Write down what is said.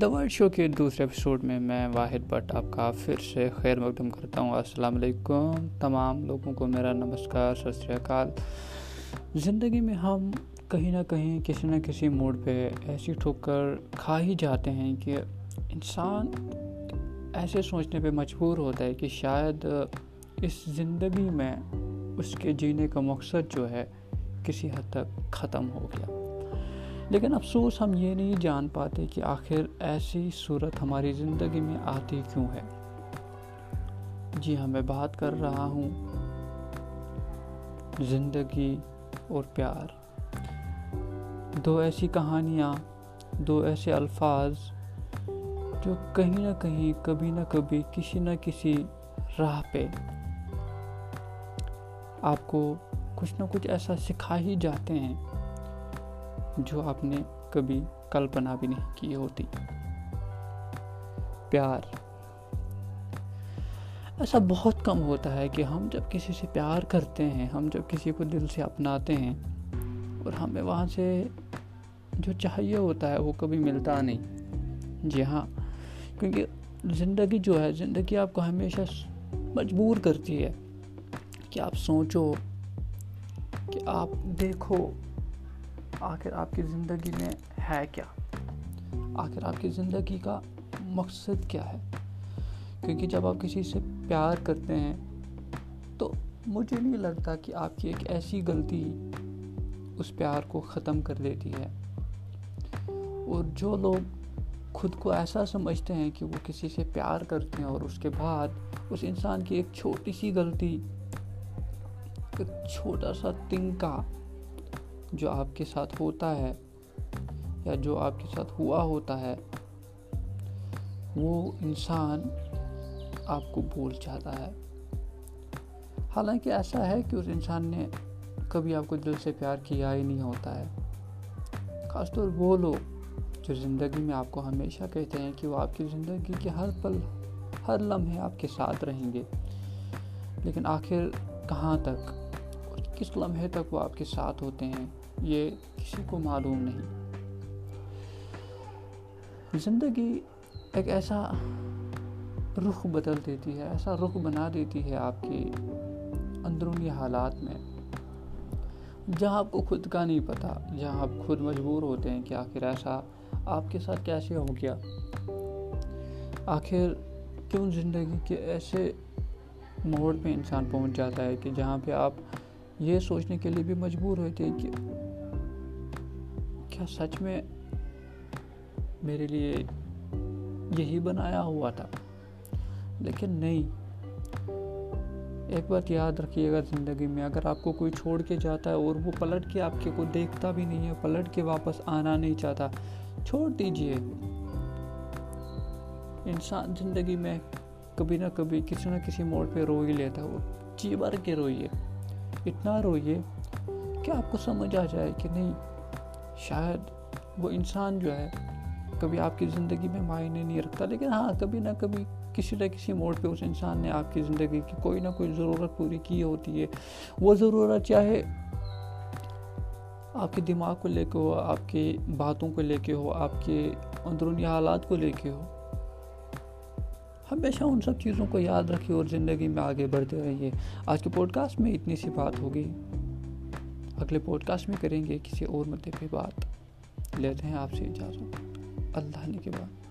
The world شو کے دوسرے episode میں میں واحد بٹ آپ کا پھر سے خیر مقدم کرتا ہوں۔ السلام علیکم۔ تمام لوگوں کو میرا نمسکار۔ ست شری اکال۔ زندگی میں ہم کہیں نہ کہیں کسی نہ کسی موڈ پہ ایسی ٹھوکر کھا ہی جاتے ہیں کہ انسان ایسے سوچنے پہ مجبور ہوتا ہے کہ شاید اس زندگی میں اس کے جینے کا مقصد جو ہے کسی حد تک ختم ہو گیا۔ لیکن افسوس ہم یہ نہیں جان پاتے کہ آخر ایسی صورت ہماری زندگی میں آتی کیوں ہے۔ جی ہاں میں بات کر رہا ہوں۔ زندگی اور پیار۔ دو ایسی کہانیاں، دو ایسے الفاظ جو کہیں نہ کہیں، کبھی نہ کبھی کسی نہ کسی راہ پہ آپ کو کچھ نہ کچھ ایسا سکھا ہی جاتے ہیں۔ جو آپ نے کبھی کلپنا بھی نہیں کی ہوتی۔ پیار۔ ایسا بہت کم ہوتا ہے کہ ہم جب کسی سے پیار کرتے ہیں، ہم جب کسی کو دل سے اپناتے ہیں اور ہمیں وہاں سے جو چاہیے ہوتا ہے وہ کبھی ملتا نہیں۔ جی ہاں کیونکہ زندگی جو ہے، زندگی آپ کو ہمیشہ مجبور کرتی ہے کہ آپ سوچو کہ آپ دیکھو آخر آپ کی زندگی میں ہے کیا؟ آخر آپ کی زندگی کا مقصد کیا ہے؟ کیونکہ جب آپ کسی سے پیار کرتے ہیں، تو مجھے نہیں لگتا کہ آپ کی ایک ایسی غلطی اس پیار کو ختم کر دیتی ہے۔ اور جو لوگ خود کو ایسا سمجھتے ہیں کہ وہ کسی سے پیار کرتے ہیں اور اس کے بعد اس انسان کی ایک چھوٹی سی غلطی، ایک چھوٹا سا تنکا جو آپ کے ساتھ ہوتا ہے یا جو آپ کے ساتھ ہوا ہوتا ہے، وہ انسان آپ کو بول چاہتا ہے۔ حالانکہ ایسا ہے کہ اس انسان نے کبھی آپ کو دل سے پیار کیا ہی نہیں ہوتا ہے۔ خاص طور وہ لوگ جو زندگی میں آپ کو ہمیشہ کہتے ہیں کہ وہ آپ کی زندگی کے ہر پل، ہر لمحے آپ کے ساتھ رہیں گے۔ لیکن آخر کہاں تک کس لمحے تک وہ آپ کے ساتھ ہوتے ہیں؟ یہ کسی کو معلوم نہیں۔ زندگی ایک ایسا رخ بدل دیتی ہے، ایسا رخ بنا دیتی ہے آپ کی اندرونی حالات میں، جہاں آپ کو خود کا نہیں پتہ جہاں آپ خود مجبور ہوتے ہیں کہ آخر ایسا آپ کے ساتھ کیسے ہو گیا۔ آخر کیوں زندگی کے ایسے موڑ پہ انسان پہنچ جاتا ہے کہ جہاں پہ آپ یہ سوچنے کے لیے بھی مجبور ہوتے ہیں کہ کیا سچ میں میرے لیے یہی بنایا ہوا تھا۔ لیکن نہیں۔ ایک بات یاد رکھیے گا زندگی میں اگر آپ کو کوئی چھوڑ کے جاتا ہے اور وہ پلٹ کے آپ کے کو دیکھتا بھی نہیں ہے، پلٹ کے واپس آنا نہیں چاہتا، چھوڑ دیجیے۔ انسان زندگی میں کبھی نہ کبھی کسی نہ کسی موڑ پہ رو ہی لیتا ہے، وہ جی بھر کے روئیے۔ اتنا روئیے کہ آپ کو سمجھ آ جائے کہ نہیں، شاید وہ انسان جو ہے کبھی آپ کی زندگی میں معنی نہیں رکھتا، لیکن ہاں کبھی نہ کبھی کسی نہ کسی موڑ پہ اس انسان نے آپ کی زندگی کی کوئی نہ کوئی ضرورت پوری کی ہوتی ہے۔ وہ ضرورت چاہے آپ کے دماغ کو لے کے ہو، آپ کی باتوں کو لے کے ہو، آپ کے اندرونی حالات کو لے کے ہو ہمیشہ ان سب چیزوں کو یاد رکھیے اور زندگی میں آگے بڑھتے رہیے۔ آج کے پوڈ کاسٹ میں اتنی سی بات ہوگی۔ اگلے پوڈ کاسٹ میں کریں گے کسی اور مدعے پہ بات۔ لیتے ہیں آپ سے اجازت۔ اللہ نے کے بعد۔